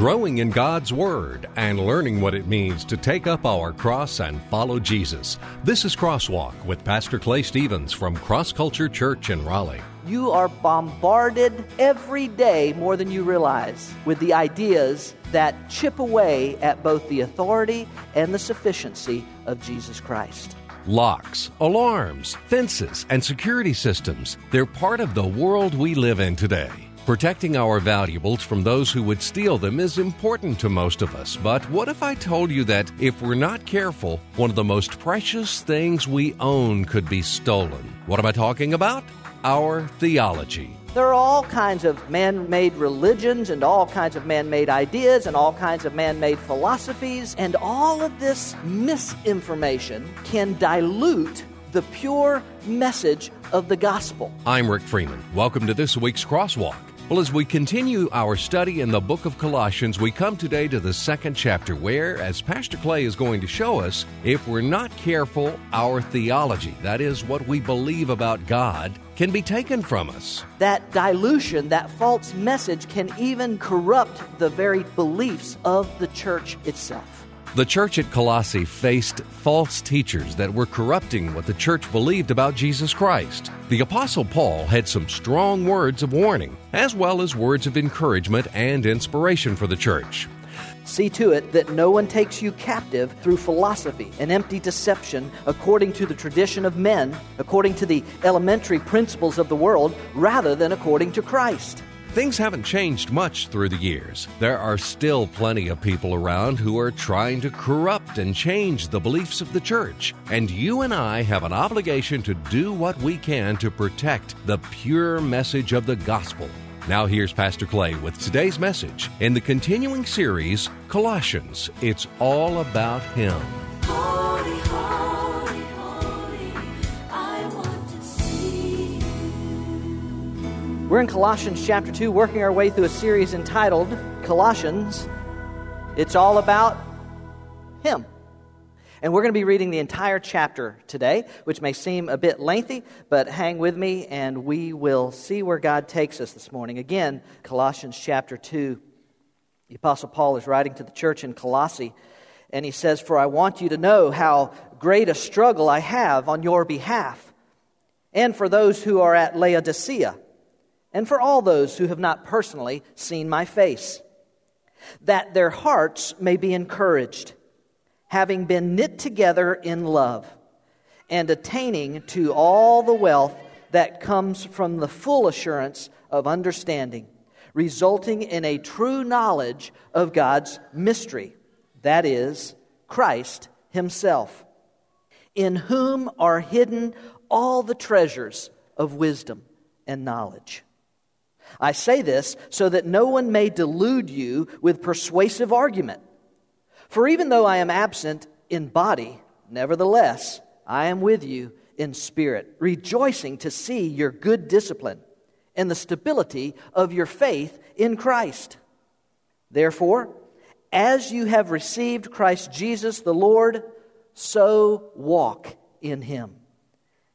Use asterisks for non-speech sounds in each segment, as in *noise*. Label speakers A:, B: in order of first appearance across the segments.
A: growing in God's Word, and learning what it means to take up our cross and follow Jesus. This is Crosswalk with Pastor Clay Stevens from Cross Culture Church in Raleigh.
B: You are bombarded every day more than you realize with the ideas that chip away at both the authority and the sufficiency of Jesus Christ.
A: Locks, alarms, fences, and security systems, they're part of the world we live in today. Protecting our valuables from those who would steal them is important to most of us, but what if I told you that if we're not careful, one of the most precious things we own could be stolen? What am I talking about? Our theology.
B: There are all kinds of man made religions and all kinds of man made ideas and all kinds of man made philosophies, and all of this misinformation can dilute the pure message of the gospel.
A: I'm Rick Freeman. Welcome to this week's Crosswalk. Well, as we continue our study in the book of Colossians, we come today to the second chapter where, as Pastor Clay is going to show us, if we're not careful, our theology, that is, what we believe about God, can be taken from us.
B: That dilution, that false message, can even corrupt the very beliefs of the church itself.
A: The church at Colossae faced false teachers that were corrupting what the church believed about Jesus Christ. The Apostle Paul had some strong words of warning, as well as words of encouragement and inspiration for the church.
B: See to it that no one takes you captive through philosophy and empty deception according to the tradition of men, according to the elementary principles of the world, rather than according to Christ.
A: Things haven't changed much through the years. There are still plenty of people around who are trying to corrupt and change the beliefs of the church. And you and I have an obligation to do what we can to protect the pure message of the gospel. Now, here's Pastor Clay with today's message in the continuing series, Colossians. It's all about Him.
C: Holy, holy,
B: We're in Colossians chapter 2, working our way through a series entitled Colossians. It's all about Him. And we're going to be reading the entire chapter today, which may seem a bit lengthy, but hang with me and we will see where God takes us this morning. Again, Colossians chapter 2. The Apostle Paul is writing to the church in Colossae, and he says, For I want you to know how great a struggle I have on your behalf, and for those who are at Laodicea, and for all those who have not personally seen my face, that their hearts may be encouraged having been knit together in love, and attaining to all the wealth that comes from the full assurance of understanding, resulting in a true knowledge of God's mystery, that is, Christ Himself, in whom are hidden all the treasures of wisdom and knowledge. I say this so that no one may delude you with persuasive argument. For even though I am absent in body, nevertheless, I am with you in spirit, rejoicing to see your good discipline and the stability of your faith in Christ. Therefore, as you have received Christ Jesus the Lord, so walk in him,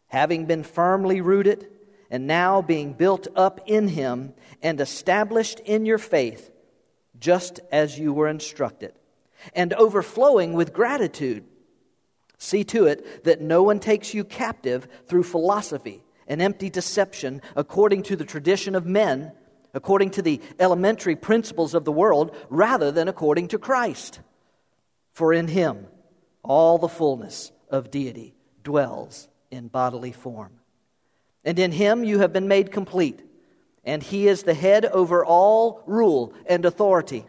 B: having been firmly rooted and now being built up in him and established in your faith, just as you were instructed and overflowing with gratitude. See to it that no one takes you captive through philosophy and empty deception according to the tradition of men, according to the elementary principles of the world, rather than according to Christ. For in him all the fullness of deity dwells in bodily form. And in him you have been made complete, and he is the head over all rule and authority.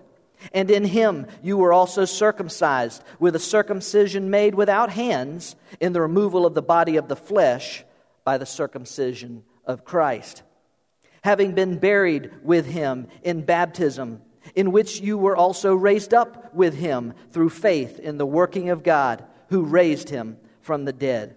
B: And in him you were also circumcised with a circumcision made without hands in the removal of the body of the flesh by the circumcision of Christ. Having been buried with him in baptism, in which you were also raised up with him through faith in the working of God who raised him from the dead.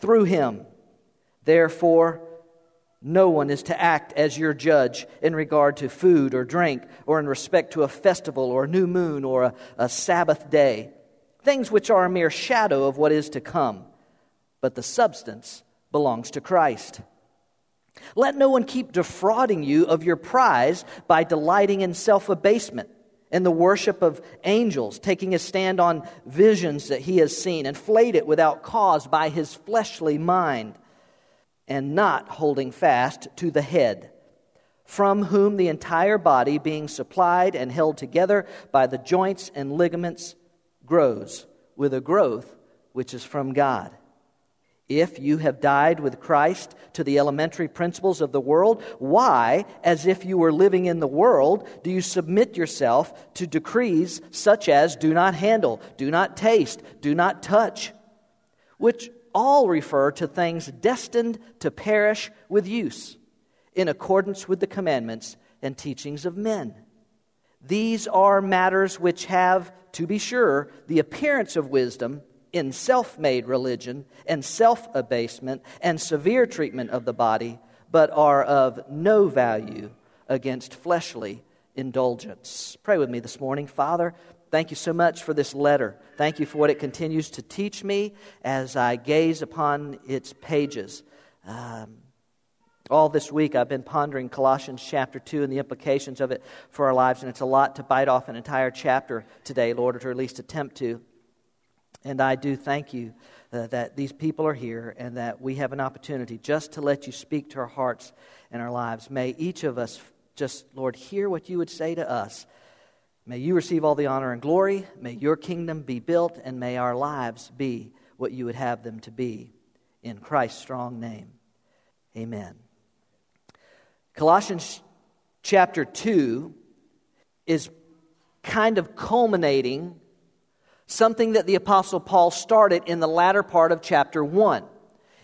B: through him. Therefore, no one is to act as your judge in regard to food or drink, or in respect to a festival or a new moon or a, a Sabbath day, things which are a mere shadow of what is to come. But the substance belongs to Christ. Let no one keep defrauding you of your prize by delighting in self abasement and the worship of angels, taking a stand on visions that he has seen, inflate it without cause by his fleshly mind, and not holding fast to the head, from whom the entire body, being supplied and held together by the joints and ligaments, grows with a growth which is from God. If you have died with Christ to the elementary principles of the world, why, as if you were living in the world, do you submit yourself to decrees such as do not handle, do not taste, do not touch, which all refer to things destined to perish with use, in accordance with the commandments and teachings of men? These are matters which have, to be sure, the appearance of wisdom in self made religion and self abasement and severe treatment of the body, but are of no value against fleshly indulgence. Pray with me this morning. Father, thank you so much for this letter. Thank you for what it continues to teach me as I gaze upon its pages. Um, all this week, I've been pondering Colossians chapter 2 and the implications of it for our lives, and it's a lot to bite off an entire chapter today, Lord, or to at least attempt to. And I do thank you uh, that these people are here and that we have an opportunity just to let you speak to our hearts and our lives. May each of us just, Lord, hear what you would say to us. May you receive all the honor and glory. May your kingdom be built, and may our lives be what you would have them to be. In Christ's strong name, amen. Colossians chapter 2 is kind of culminating something that the Apostle Paul started in the latter part of chapter 1.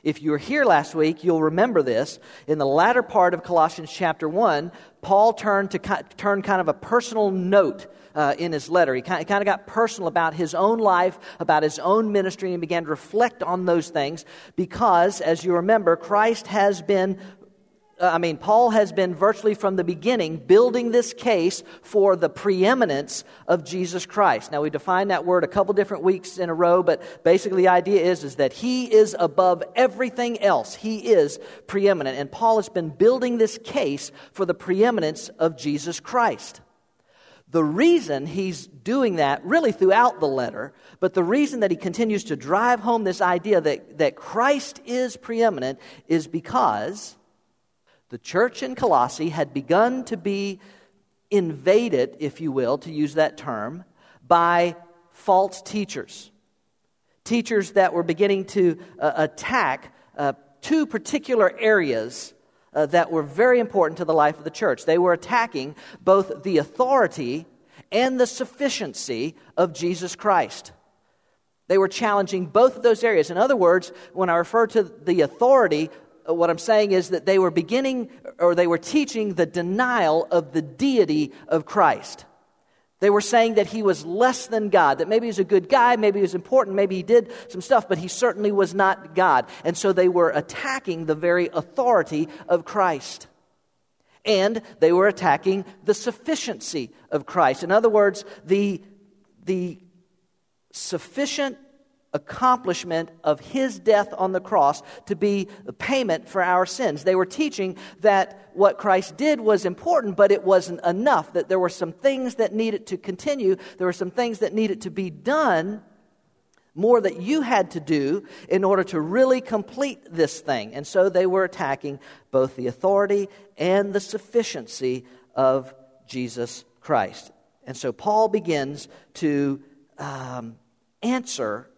B: If you were here last week, you'll remember this. In the latter part of Colossians chapter 1, Paul turned to turn kind of a personal note uh, in his letter. He kind, of, got personal about his own life, about his own ministry, and began to reflect on those things because, as you remember, Christ has been Uh, I mean, Paul has been virtually from the beginning building this case for the preeminence of Jesus Christ. Now, we define that word a couple different weeks in a row, but basically the idea is, is that he is above everything else. He is preeminent. And Paul has been building this case for the preeminence of Jesus Christ. The reason he's doing that really throughout the letter, but the reason that he continues to drive home this idea that, that Christ is preeminent is because the church in Colossae had begun to be invaded, if you will, to use that term, by false teachers. Teachers that were beginning to uh, attack uh, two particular areas uh, that were very important to the life of the church. They were attacking both the authority and the sufficiency of Jesus Christ. They were challenging both of those areas. In other words, when I refer to the authority what I'm saying is that they were beginning or they were teaching the denial of the deity of Christ. They were saying that he was less than God, that maybe he was a good guy, maybe he was important, maybe he did some stuff, but he certainly was not God. And so they were attacking the very authority of Christ. And they were attacking the sufficiency of Christ. In other words, the, the sufficient accomplishment of his death on the cross to be the payment for our sins. They were teaching that what Christ did was important, but it wasn't enough, that there were some things that needed to continue, there were some things that needed to be done. More that you had to do in order to really complete this thing. And so they were attacking both the authority and the sufficiency of Jesus Christ. And so Paul begins to um, answer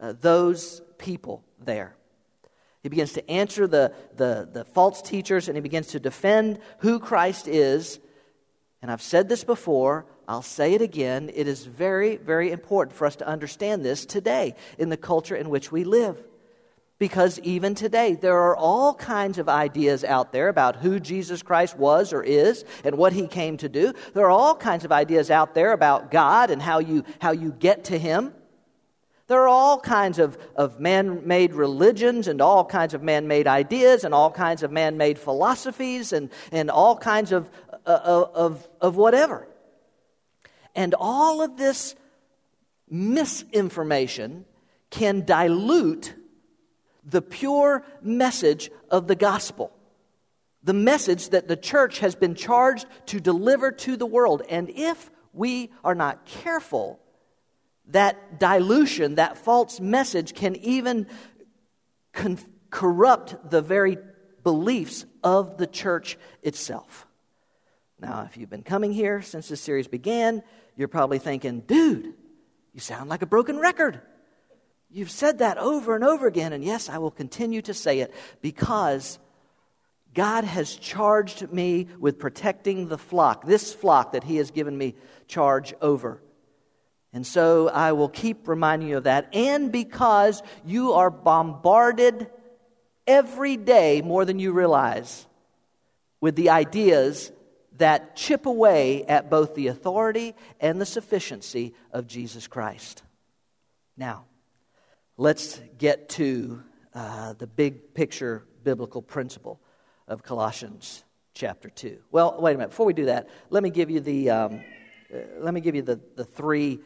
B: uh, those people there. He begins to answer the, the, the false teachers and he begins to defend who Christ is. And I've said this before, I'll say it again. It is very, very important for us to understand this today in the culture in which we live. Because even today, there are all kinds of ideas out there about who Jesus Christ was or is and what he came to do. There are all kinds of ideas out there about God and how you, how you get to him. There are all kinds of, of man made religions and all kinds of man made ideas and all kinds of man made philosophies and, and all kinds of, uh, of, of whatever. And all of this misinformation can dilute the pure message of the gospel. The message that the church has been charged to deliver to the world. And if we are not careful, that dilution, that false message can even con- corrupt the very beliefs of the church itself. Now, if you've been coming here since this series began, you're probably thinking, dude, you sound like a broken record. You've said that over and over again, and yes, I will continue to say it because God has charged me with protecting the flock, this flock that He has given me charge over. And so I will keep reminding you of that, and because you are bombarded every day more than you realize with the ideas that chip away at both the authority and the sufficiency of Jesus Christ. Now, let's get to uh, the big picture biblical principle of Colossians chapter 2. Well, wait a minute. Before we do that, let me give you the, um, uh, let me give you the, the three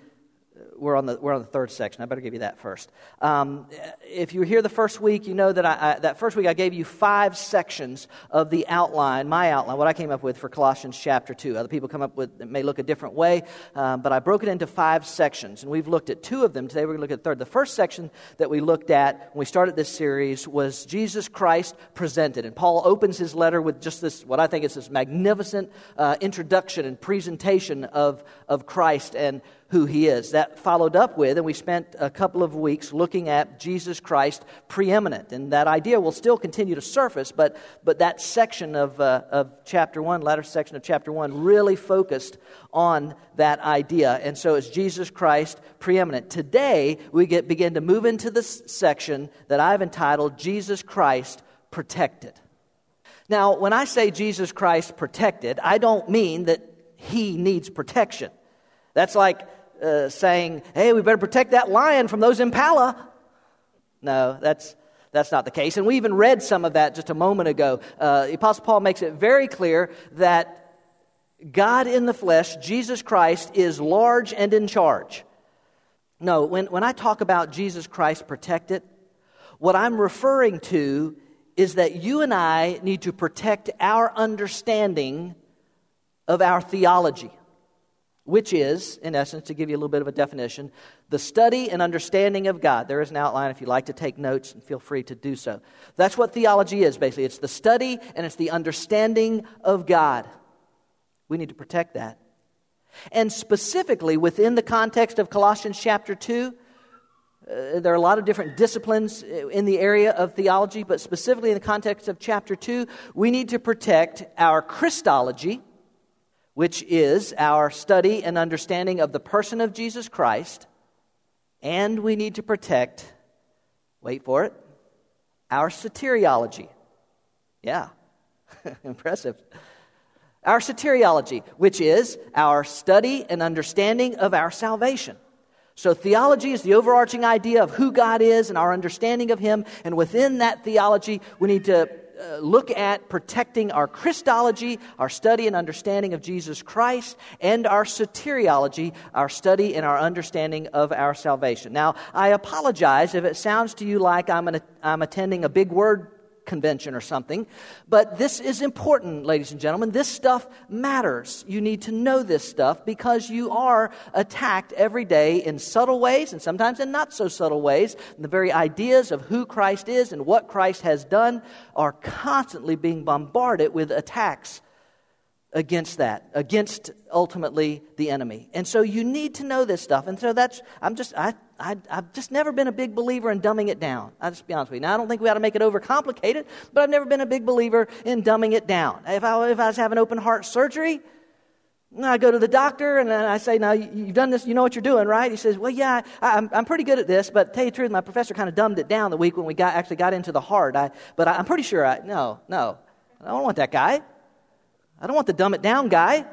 B: we're on the we're on the third section. I better give you that first. Um, if you were here the first week, you know that I, I, that first week I gave you five sections of the outline, my outline, what I came up with for Colossians chapter two. Other people come up with it may look a different way, um, but I broke it into five sections, and we've looked at two of them today. We're going to look at the third. The first section that we looked at when we started this series was Jesus Christ presented, and Paul opens his letter with just this what I think is this magnificent uh, introduction and presentation of of Christ and who he is. That followed up with, and we spent a couple of weeks looking at Jesus Christ preeminent. And that idea will still continue to surface, but, but that section of, uh, of chapter 1, latter section of chapter 1, really focused on that idea. And so it's Jesus Christ preeminent. Today, we get, begin to move into this section that I've entitled Jesus Christ protected. Now, when I say Jesus Christ protected, I don't mean that he needs protection. That's like uh, saying, hey, we better protect that lion from those impala. No, that's, that's not the case. And we even read some of that just a moment ago. Uh, the Apostle Paul makes it very clear that God in the flesh, Jesus Christ, is large and in charge. No, when, when I talk about Jesus Christ protected, what I'm referring to is that you and I need to protect our understanding of our theology which is, in essence, to give you a little bit of a definition, the study and understanding of God. There is an outline if you'd like to take notes, and feel free to do so. That's what theology is, basically. It's the study and it's the understanding of God. We need to protect that. And specifically, within the context of Colossians chapter 2, uh, there are a lot of different disciplines in the area of theology, but specifically in the context of chapter 2, we need to protect our Christology which is our study and understanding of the person of Jesus Christ, and we need to protect, wait for it, our soteriology. Yeah, *laughs* impressive. Our soteriology, which is our study and understanding of our salvation. So, theology is the overarching idea of who God is and our understanding of Him. And within that theology, we need to uh, look at protecting our Christology, our study and understanding of Jesus Christ, and our soteriology, our study and our understanding of our salvation. Now, I apologize if it sounds to you like I'm, an, I'm attending a big word convention or something. But this is important, ladies and gentlemen. This stuff matters. You need to know this stuff because you are attacked every day in subtle ways and sometimes in not so subtle ways. And the very ideas of who Christ is and what Christ has done are constantly being bombarded with attacks against that, against ultimately the enemy. And so you need to know this stuff. And so that's, I'm just, I, I, have just never been a big believer in dumbing it down. I'll just be honest with you. Now, I don't think we ought to make it overcomplicated, but I've never been a big believer in dumbing it down. If I, if I was having open heart surgery, I go to the doctor and I say, Now, you- you've done this, you know what you're doing, right? He says, Well, yeah, I, I'm, I'm pretty good at this, but tell you the truth, my professor kind of dumbed it down the week when we got, actually got into the heart. I, but I, I'm pretty sure I, no, no, I don't want that guy. I don't want the dumb it down guy.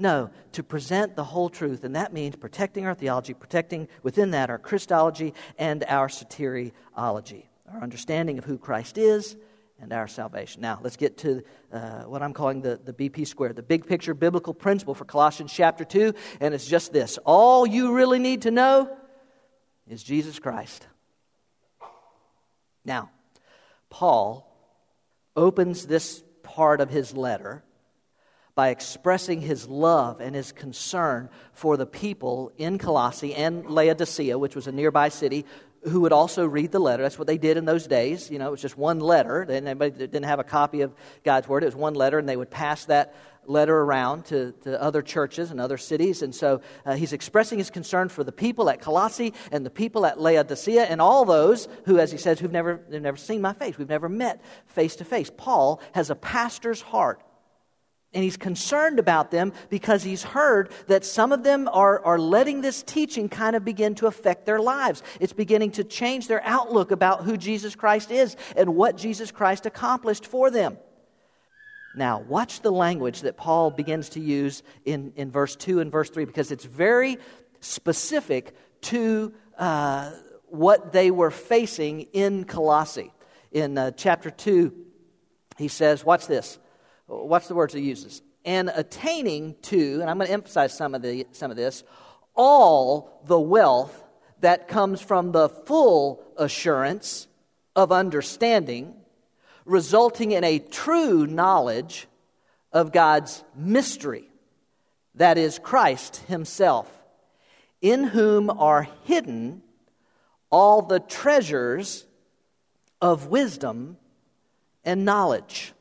B: No, to present the whole truth, and that means protecting our theology, protecting within that our Christology and our soteriology, our understanding of who Christ is and our salvation. Now, let's get to uh, what I'm calling the, the BP squared, the big picture biblical principle for Colossians chapter 2, and it's just this all you really need to know is Jesus Christ. Now, Paul opens this part of his letter by expressing his love and his concern for the people in Colossae and Laodicea, which was a nearby city, who would also read the letter. That's what they did in those days. You know, it was just one letter. They Anybody didn't have a copy of God's word. It was one letter, and they would pass that letter around to, to other churches and other cities. And so uh, he's expressing his concern for the people at Colossae and the people at Laodicea and all those who, as he says, who've never, they've never seen my face. We've never met face to face. Paul has a pastor's heart. And he's concerned about them because he's heard that some of them are, are letting this teaching kind of begin to affect their lives. It's beginning to change their outlook about who Jesus Christ is and what Jesus Christ accomplished for them. Now, watch the language that Paul begins to use in, in verse 2 and verse 3 because it's very specific to uh, what they were facing in Colossae. In uh, chapter 2, he says, Watch this. Watch the words he uses. And attaining to, and I'm going to emphasize some of, the, some of this, all the wealth that comes from the full assurance of understanding, resulting in a true knowledge of God's mystery, that is, Christ Himself, in whom are hidden all the treasures of wisdom and knowledge.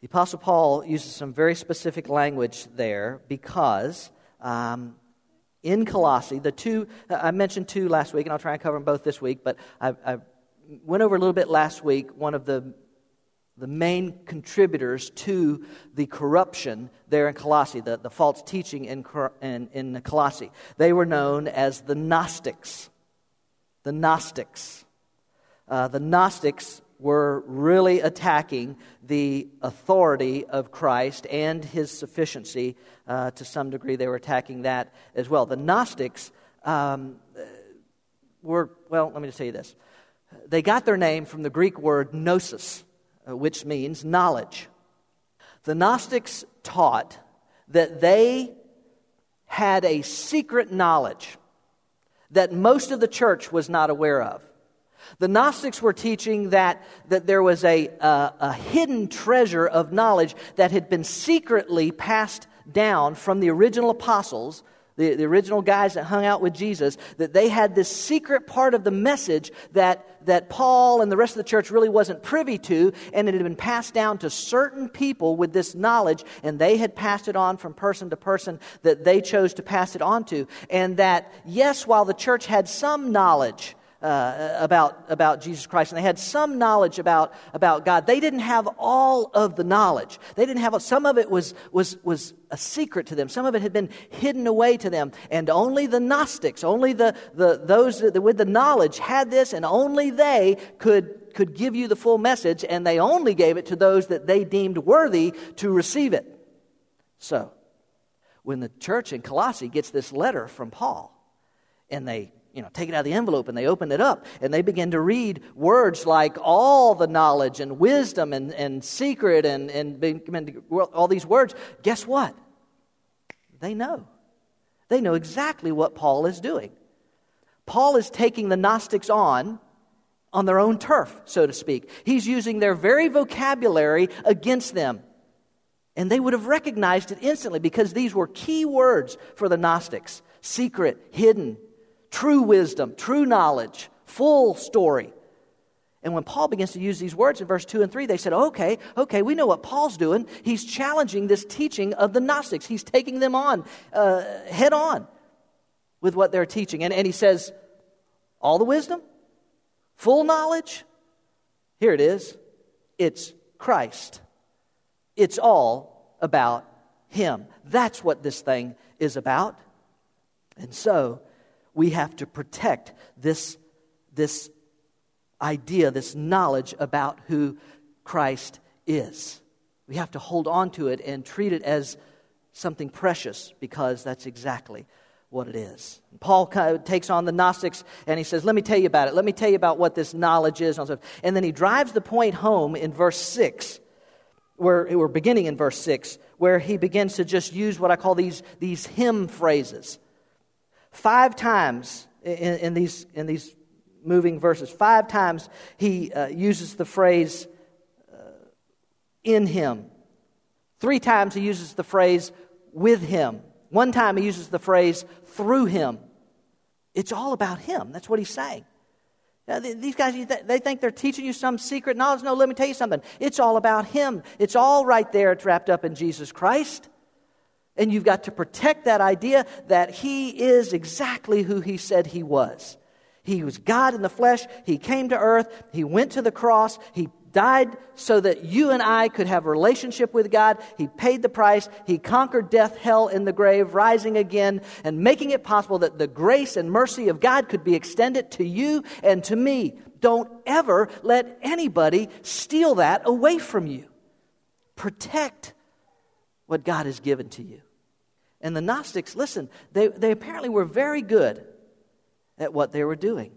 B: The Apostle Paul uses some very specific language there because um, in Colossae, the two, I mentioned two last week, and I'll try and cover them both this week, but I, I went over a little bit last week one of the, the main contributors to the corruption there in Colossae, the, the false teaching in, in, in Colossae. They were known as the Gnostics. The Gnostics. Uh, the Gnostics were really attacking the authority of Christ and his sufficiency. Uh, to some degree, they were attacking that as well. The Gnostics um, were, well, let me just tell you this. They got their name from the Greek word gnosis, which means knowledge. The Gnostics taught that they had a secret knowledge that most of the church was not aware of. The Gnostics were teaching that, that there was a, uh, a hidden treasure of knowledge that had been secretly passed down from the original apostles, the, the original guys that hung out with Jesus, that they had this secret part of the message that, that Paul and the rest of the church really wasn't privy to, and it had been passed down to certain people with this knowledge, and they had passed it on from person to person that they chose to pass it on to. And that, yes, while the church had some knowledge, uh, about, about Jesus Christ, and they had some knowledge about, about God. They didn't have all of the knowledge. They didn't have, some of it was, was, was a secret to them. Some of it had been hidden away to them. And only the Gnostics, only the, the, those with the knowledge had this, and only they could, could give you the full message, and they only gave it to those that they deemed worthy to receive it. So, when the church in Colossae gets this letter from Paul, and they you know, take it out of the envelope and they open it up and they begin to read words like all the knowledge and wisdom and, and secret and, and all these words. Guess what? They know. They know exactly what Paul is doing. Paul is taking the Gnostics on on their own turf, so to speak. He's using their very vocabulary against them. And they would have recognized it instantly because these were key words for the Gnostics secret, hidden, true wisdom, true knowledge, full story. And when Paul begins to use these words in verse 2 and 3, they said, okay, okay, we know what Paul's doing. He's challenging this teaching of the Gnostics. He's taking them on, uh, head on with what they're teaching. And, and he says, all the wisdom, full knowledge, here it is. It's Christ. It's all about Him. That's what this thing is about. And so we have to protect this, this idea, this knowledge about who Christ is. We have to hold on to it and treat it as something precious because that's exactly what it is. Paul takes on the Gnostics and he says, Let me tell you about it. Let me tell you about what this knowledge is. And then he drives the point home in verse 6, where we're beginning in verse 6, where he begins to just use what I call these, these hymn phrases. Five times in, in these, in these moving verses, five times he uh, uses the phrase uh, in him. Three times he uses the phrase with him. One time he uses the phrase through him. It's all about him. That's what he's saying. Now, these guys, they think they're teaching you some secret knowledge. No, let me tell you something. It's all about him. It's all right there. It's wrapped up in Jesus Christ. And you've got to protect that idea that he is exactly who he said he was. He was God in the flesh. He came to earth. He went to the cross. He died so that you and I could have a relationship with God. He paid the price. He conquered death, hell, and the grave, rising again and making it possible that the grace and mercy of God could be extended to you and to me. Don't ever let anybody steal that away from you. Protect what God has given to you. And the Gnostics, listen, they, they apparently were very good at what they were doing.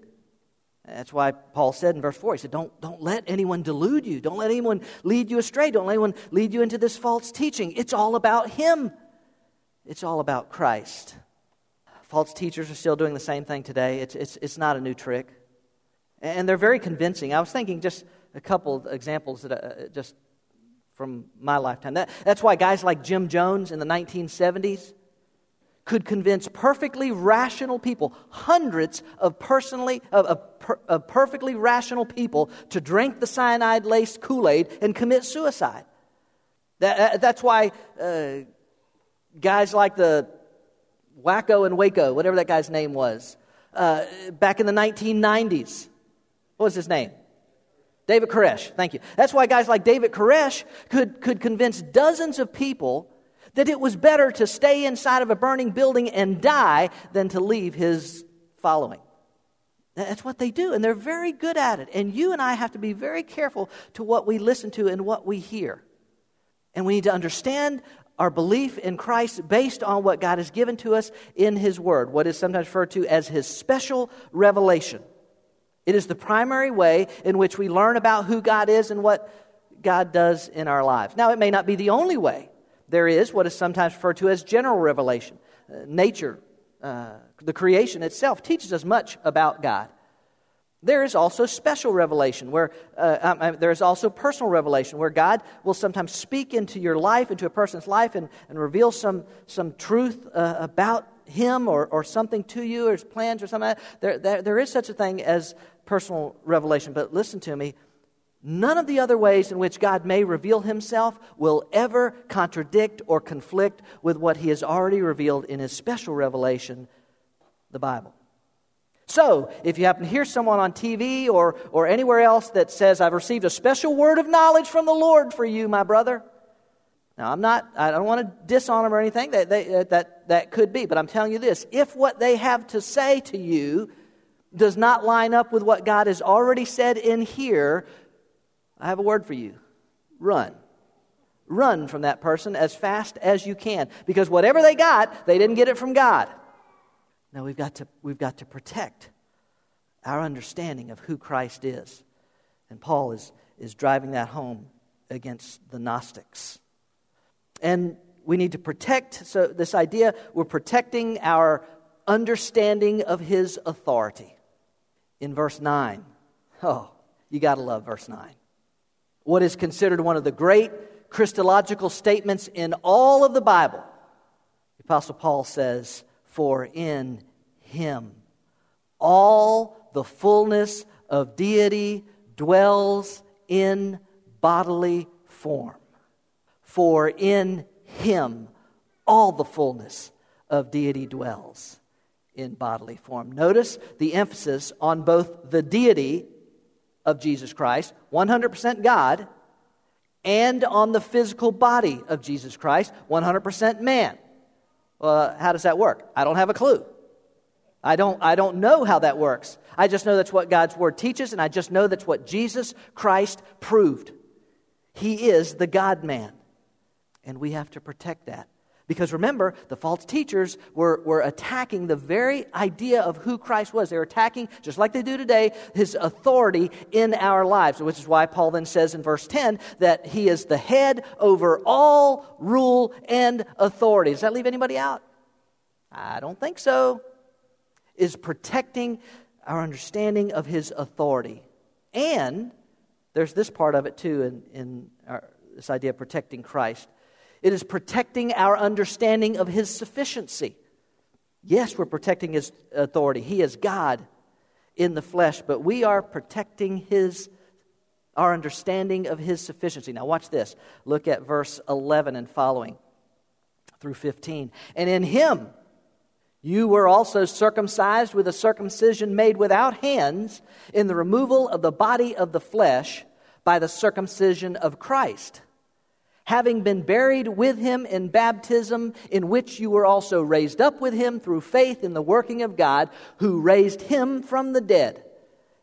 B: That's why Paul said in verse 4, he said, don't, don't let anyone delude you. Don't let anyone lead you astray. Don't let anyone lead you into this false teaching. It's all about Him, it's all about Christ. False teachers are still doing the same thing today. It's, it's, it's not a new trick. And they're very convincing. I was thinking just a couple examples that, uh, just from my lifetime. That, that's why guys like Jim Jones in the 1970s, could convince perfectly rational people, hundreds of personally of, of, of perfectly rational people, to drink the cyanide laced Kool Aid and commit suicide. That, that's why uh, guys like the Wacko and Waco, whatever that guy's name was, uh, back in the 1990s, what was his name? David Koresh, thank you. That's why guys like David Koresh could, could convince dozens of people that it was better to stay inside of a burning building and die than to leave his following. That's what they do, and they're very good at it. And you and I have to be very careful to what we listen to and what we hear. And we need to understand our belief in Christ based on what God has given to us in His Word, what is sometimes referred to as His special revelation. It is the primary way in which we learn about who God is and what God does in our lives. Now, it may not be the only way there is what is sometimes referred to as general revelation. Uh, nature, uh, the creation itself, teaches us much about God. There is also special revelation, where uh, um, uh, there is also personal revelation, where God will sometimes speak into your life, into a person's life, and, and reveal some, some truth uh, about him or, or something to you, or his plans, or something. There, there, there is such a thing as personal revelation. But listen to me None of the other ways in which God may reveal himself will ever contradict or conflict with what he has already revealed in his special revelation, the Bible. So, if you happen to hear someone on TV or, or anywhere else that says, I've received a special word of knowledge from the Lord for you, my brother. Now, I'm not, I don't want to dishonor them or anything. That, they, that, that could be. But I'm telling you this if what they have to say to you does not line up with what God has already said in here, I have a word for you run. Run from that person as fast as you can because whatever they got, they didn't get it from God. Now we've got to, we've got to protect our understanding of who Christ is. And Paul is, is driving that home against the Gnostics. And we need to protect, so this idea, we're protecting our understanding of his authority. In verse 9, oh, you got to love verse 9 what is considered one of the great Christological statements in all of the Bible. The Apostle Paul says, For in him all the fullness of deity dwells in bodily form. For in him all the fullness of deity dwells in bodily form. Notice the emphasis on both the deity of Jesus Christ, 100% God, and on the physical body of Jesus Christ, 100% man. Uh, how does that work? I don't have a clue. I don't, I don't know how that works. I just know that's what God's Word teaches, and I just know that's what Jesus Christ proved. He is the God man. And we have to protect that. Because remember, the false teachers were, were attacking the very idea of who Christ was. They were attacking, just like they do today, his authority in our lives, which is why Paul then says in verse 10 that he is the head over all rule and authority. Does that leave anybody out? I don't think so. Is protecting our understanding of his authority. And there's this part of it too in, in our, this idea of protecting Christ. It is protecting our understanding of his sufficiency. Yes, we're protecting his authority. He is God in the flesh, but we are protecting his our understanding of his sufficiency. Now watch this. Look at verse 11 and following through 15. And in him you were also circumcised with a circumcision made without hands in the removal of the body of the flesh by the circumcision of Christ having been buried with him in baptism, in which you were also raised up with him through faith in the working of God, who raised him from the dead.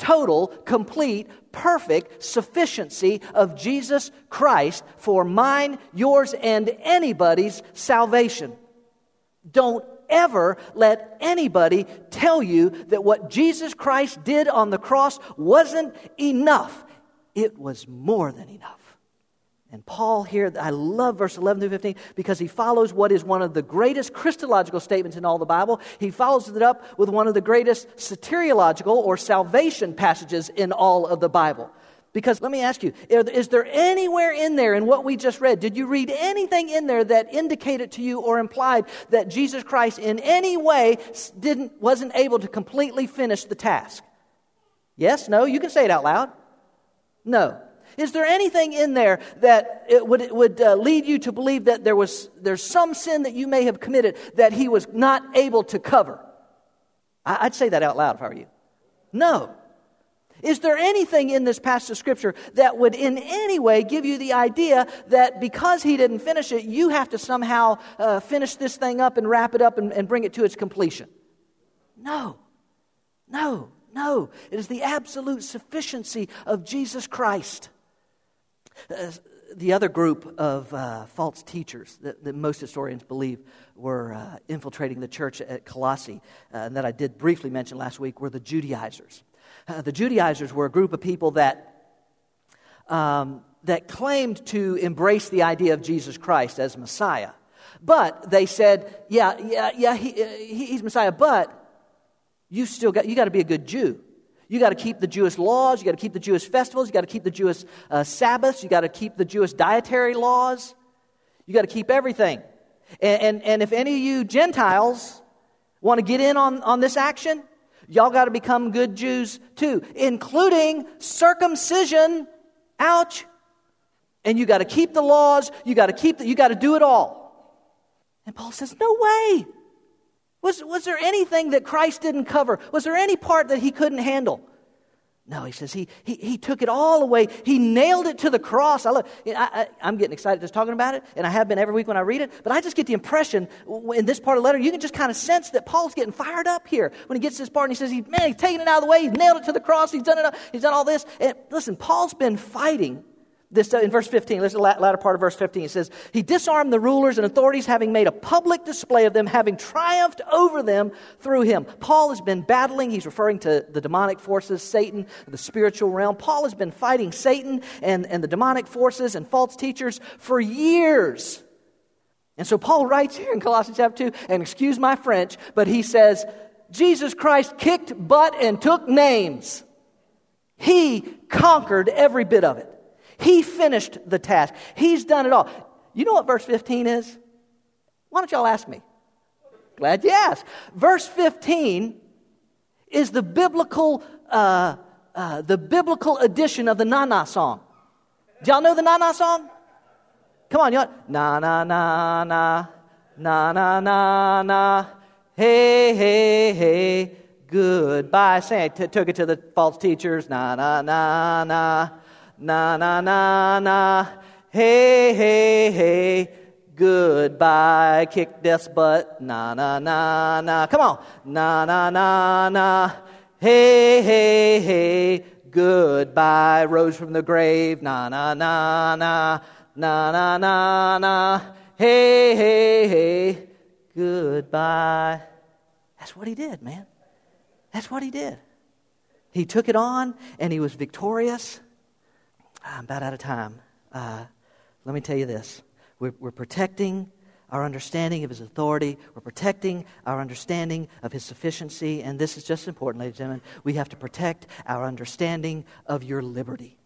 B: total, complete, perfect sufficiency of Jesus Christ for mine, yours, and anybody's salvation. Don't ever let anybody tell you that what Jesus Christ did on the cross wasn't enough. It was more than enough. And Paul here, I love verse 11 through 15 because he follows what is one of the greatest Christological statements in all the Bible. He follows it up with one of the greatest soteriological or salvation passages in all of the Bible. Because let me ask you, is there anywhere in there in what we just read, did you read anything in there that indicated to you or implied that Jesus Christ in any way didn't, wasn't able to completely finish the task? Yes? No? You can say it out loud. No. Is there anything in there that would, would uh, lead you to believe that there was there's some sin that you may have committed that he was not able to cover? I, I'd say that out loud if I were you. No. Is there anything in this passage of Scripture that would in any way give you the idea that because he didn't finish it, you have to somehow uh, finish this thing up and wrap it up and, and bring it to its completion? No. No. No. It is the absolute sufficiency of Jesus Christ. Uh, the other group of uh, false teachers that, that, most historians believe were uh, infiltrating the church at Colossae, uh, and that I did briefly mention last week, were the Judaizers. Uh, the Judaizers were a group of people that, um, that claimed to embrace the idea of Jesus Christ as Messiah. But they said, yeah, yeah, yeah, he, uh, he's Messiah, but you still got, you got to be a good Jew. You got to keep the Jewish laws. You got to keep the Jewish festivals. You got to keep the Jewish uh, Sabbaths. You got to keep the Jewish dietary laws. You got to keep everything. And, and, and if any of you Gentiles want to get in on, on this action, y'all got to become good Jews too, including circumcision. Ouch. And you got to keep the laws. You got to keep the, you got to do it all. And Paul says, no way. Was, was there anything that Christ didn't cover? Was there any part that he couldn't handle? No, he says he, he, he took it all away. He nailed it to the cross. I, I, am getting excited just talking about it, and I have been every week when I read it. But I just get the impression in this part of the letter, you can just kind of sense that Paul's getting fired up here when he gets this part and he says, he, Man, he's taking it out of the way. He's nailed it to the cross. He's done it. He's done all this. And listen, Paul's been fighting this, in verse 15, listen to the latter part of verse 15. It says, He disarmed the rulers and authorities, having made a public display of them, having triumphed over them through him. Paul has been battling, he's referring to the demonic forces, Satan, the spiritual realm. Paul has been fighting Satan and, and the demonic forces and false teachers for years. And so Paul writes here in Colossians chapter 2, and excuse my French, but he says, Jesus Christ kicked butt and took names. He conquered every bit of it. He finished the task. He's done it all. You know what verse 15 is? Why don't y'all ask me? Glad you asked. Verse 15 is the biblical, uh, uh, the biblical edition of the Na Na song. Do y'all know the Na Na song? Come on, y'all. Na na na na, na na na na, hey hey hey, goodbye. Say, I t- took it to the false teachers. Na na na na, na na na na, hey hey hey, goodbye. Kick death's butt. Na na na na. Come on. Na na na na, hey hey hey, goodbye. Rose from the grave. Na na na na. Na na na na. Hey, hey, hey. Goodbye. That's what he did, man. That's what he did. He took it on and he was victorious. I'm about out of time. Uh, let me tell you this we're, we're protecting our understanding of his authority, we're protecting our understanding of his sufficiency, and this is just important, ladies and gentlemen. We have to protect our understanding of your liberty.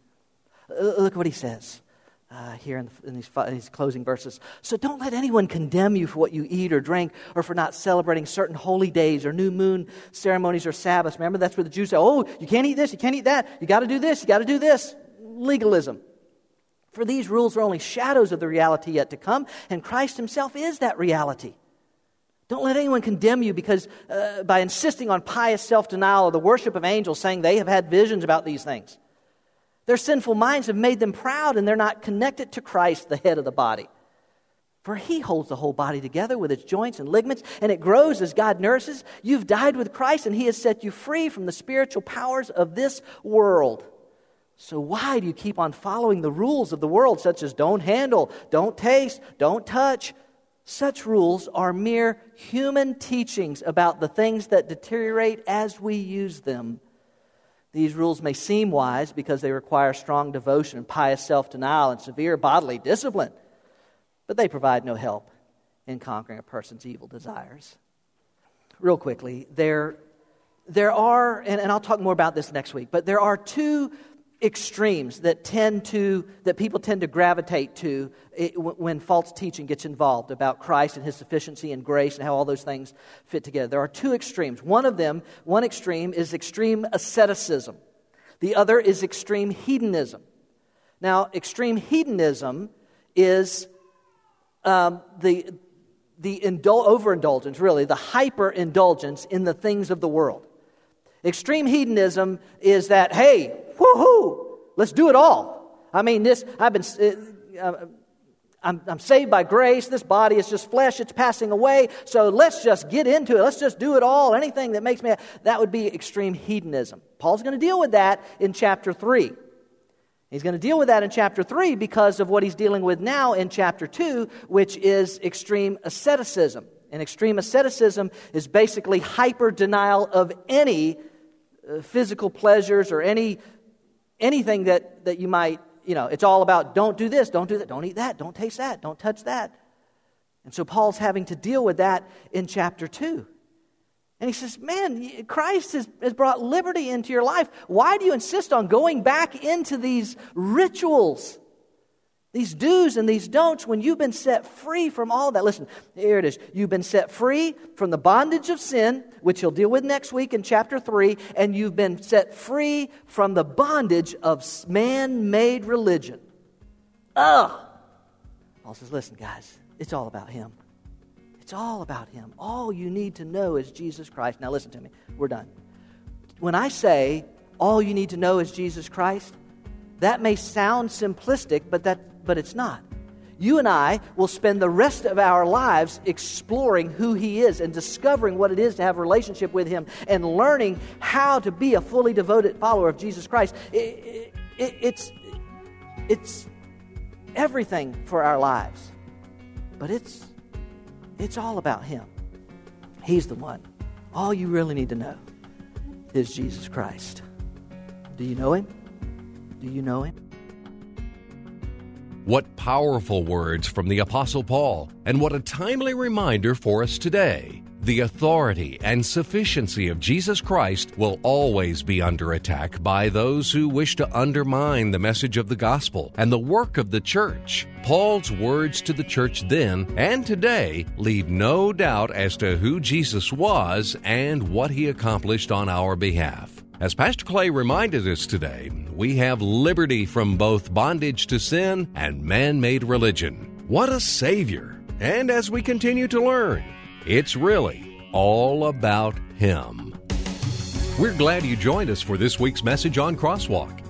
B: Look what he says uh, here in, the, in, these, in these closing verses. So don't let anyone condemn you for what you eat or drink or for not celebrating certain holy days or new moon ceremonies or Sabbaths. Remember, that's where the Jews say, oh, you can't eat this, you can't eat that, you got to do this, you got to do this. Legalism. For these rules are only shadows of the reality yet to come, and Christ himself is that reality. Don't let anyone condemn you because uh, by insisting on pious self denial or the worship of angels, saying they have had visions about these things. Their sinful minds have made them proud, and they're not connected to Christ, the head of the body. For he holds the whole body together with its joints and ligaments, and it grows as God nurses. You've died with Christ, and he has set you free from the spiritual powers of this world. So, why do you keep on following the rules of the world, such as don't handle, don't taste, don't touch? Such rules are mere human teachings about the things that deteriorate as we use them. These rules may seem wise because they require strong devotion and pious self denial and severe bodily discipline, but they provide no help in conquering a person's evil desires. Real quickly, there, there are, and, and I'll talk more about this next week, but there are two extremes that tend to that people tend to gravitate to when false teaching gets involved about Christ and his sufficiency and grace and how all those things fit together. There are two extremes. One of them, one extreme is extreme asceticism. The other is extreme hedonism. Now, extreme hedonism is um, the the indul- overindulgence, really, the hyperindulgence in the things of the world. Extreme hedonism is that, hey, woohoo, let's do it all. I mean, this, I've been, uh, I'm, I'm saved by grace. This body is just flesh, it's passing away. So let's just get into it. Let's just do it all. Anything that makes me, that would be extreme hedonism. Paul's going to deal with that in chapter 3. He's going to deal with that in chapter 3 because of what he's dealing with now in chapter 2, which is extreme asceticism. And extreme asceticism is basically hyper denial of any uh, physical pleasures or any anything that, that you might, you know, it's all about don't do this, don't do that, don't eat that, don't taste that, don't touch that. And so Paul's having to deal with that in chapter 2. And he says, Man, Christ has, has brought liberty into your life. Why do you insist on going back into these rituals? These do's and these don'ts when you've been set free from all that. Listen, here it is. You've been set free from the bondage of sin, which he'll deal with next week in chapter 3, and you've been set free from the bondage of man made religion. Ugh! Paul says, listen, guys, it's all about him. It's all about him. All you need to know is Jesus Christ. Now, listen to me. We're done. When I say all you need to know is Jesus Christ, that may sound simplistic, but that but it's not. You and I will spend the rest of our lives exploring who He is and discovering what it is to have a relationship with Him and learning how to be a fully devoted follower of Jesus Christ. It, it, it's, it's everything for our lives, but it's, it's all about Him. He's the one. All you really need to know is Jesus Christ. Do you know Him? Do you know Him?
A: What powerful words from the Apostle Paul, and what a timely reminder for us today. The authority and sufficiency of Jesus Christ will always be under attack by those who wish to undermine the message of the gospel and the work of the church. Paul's words to the church then and today leave no doubt as to who Jesus was and what he accomplished on our behalf. As Pastor Clay reminded us today, we have liberty from both bondage to sin and man made religion. What a Savior! And as we continue to learn, it's really all about Him. We're glad you joined us for this week's message on Crosswalk.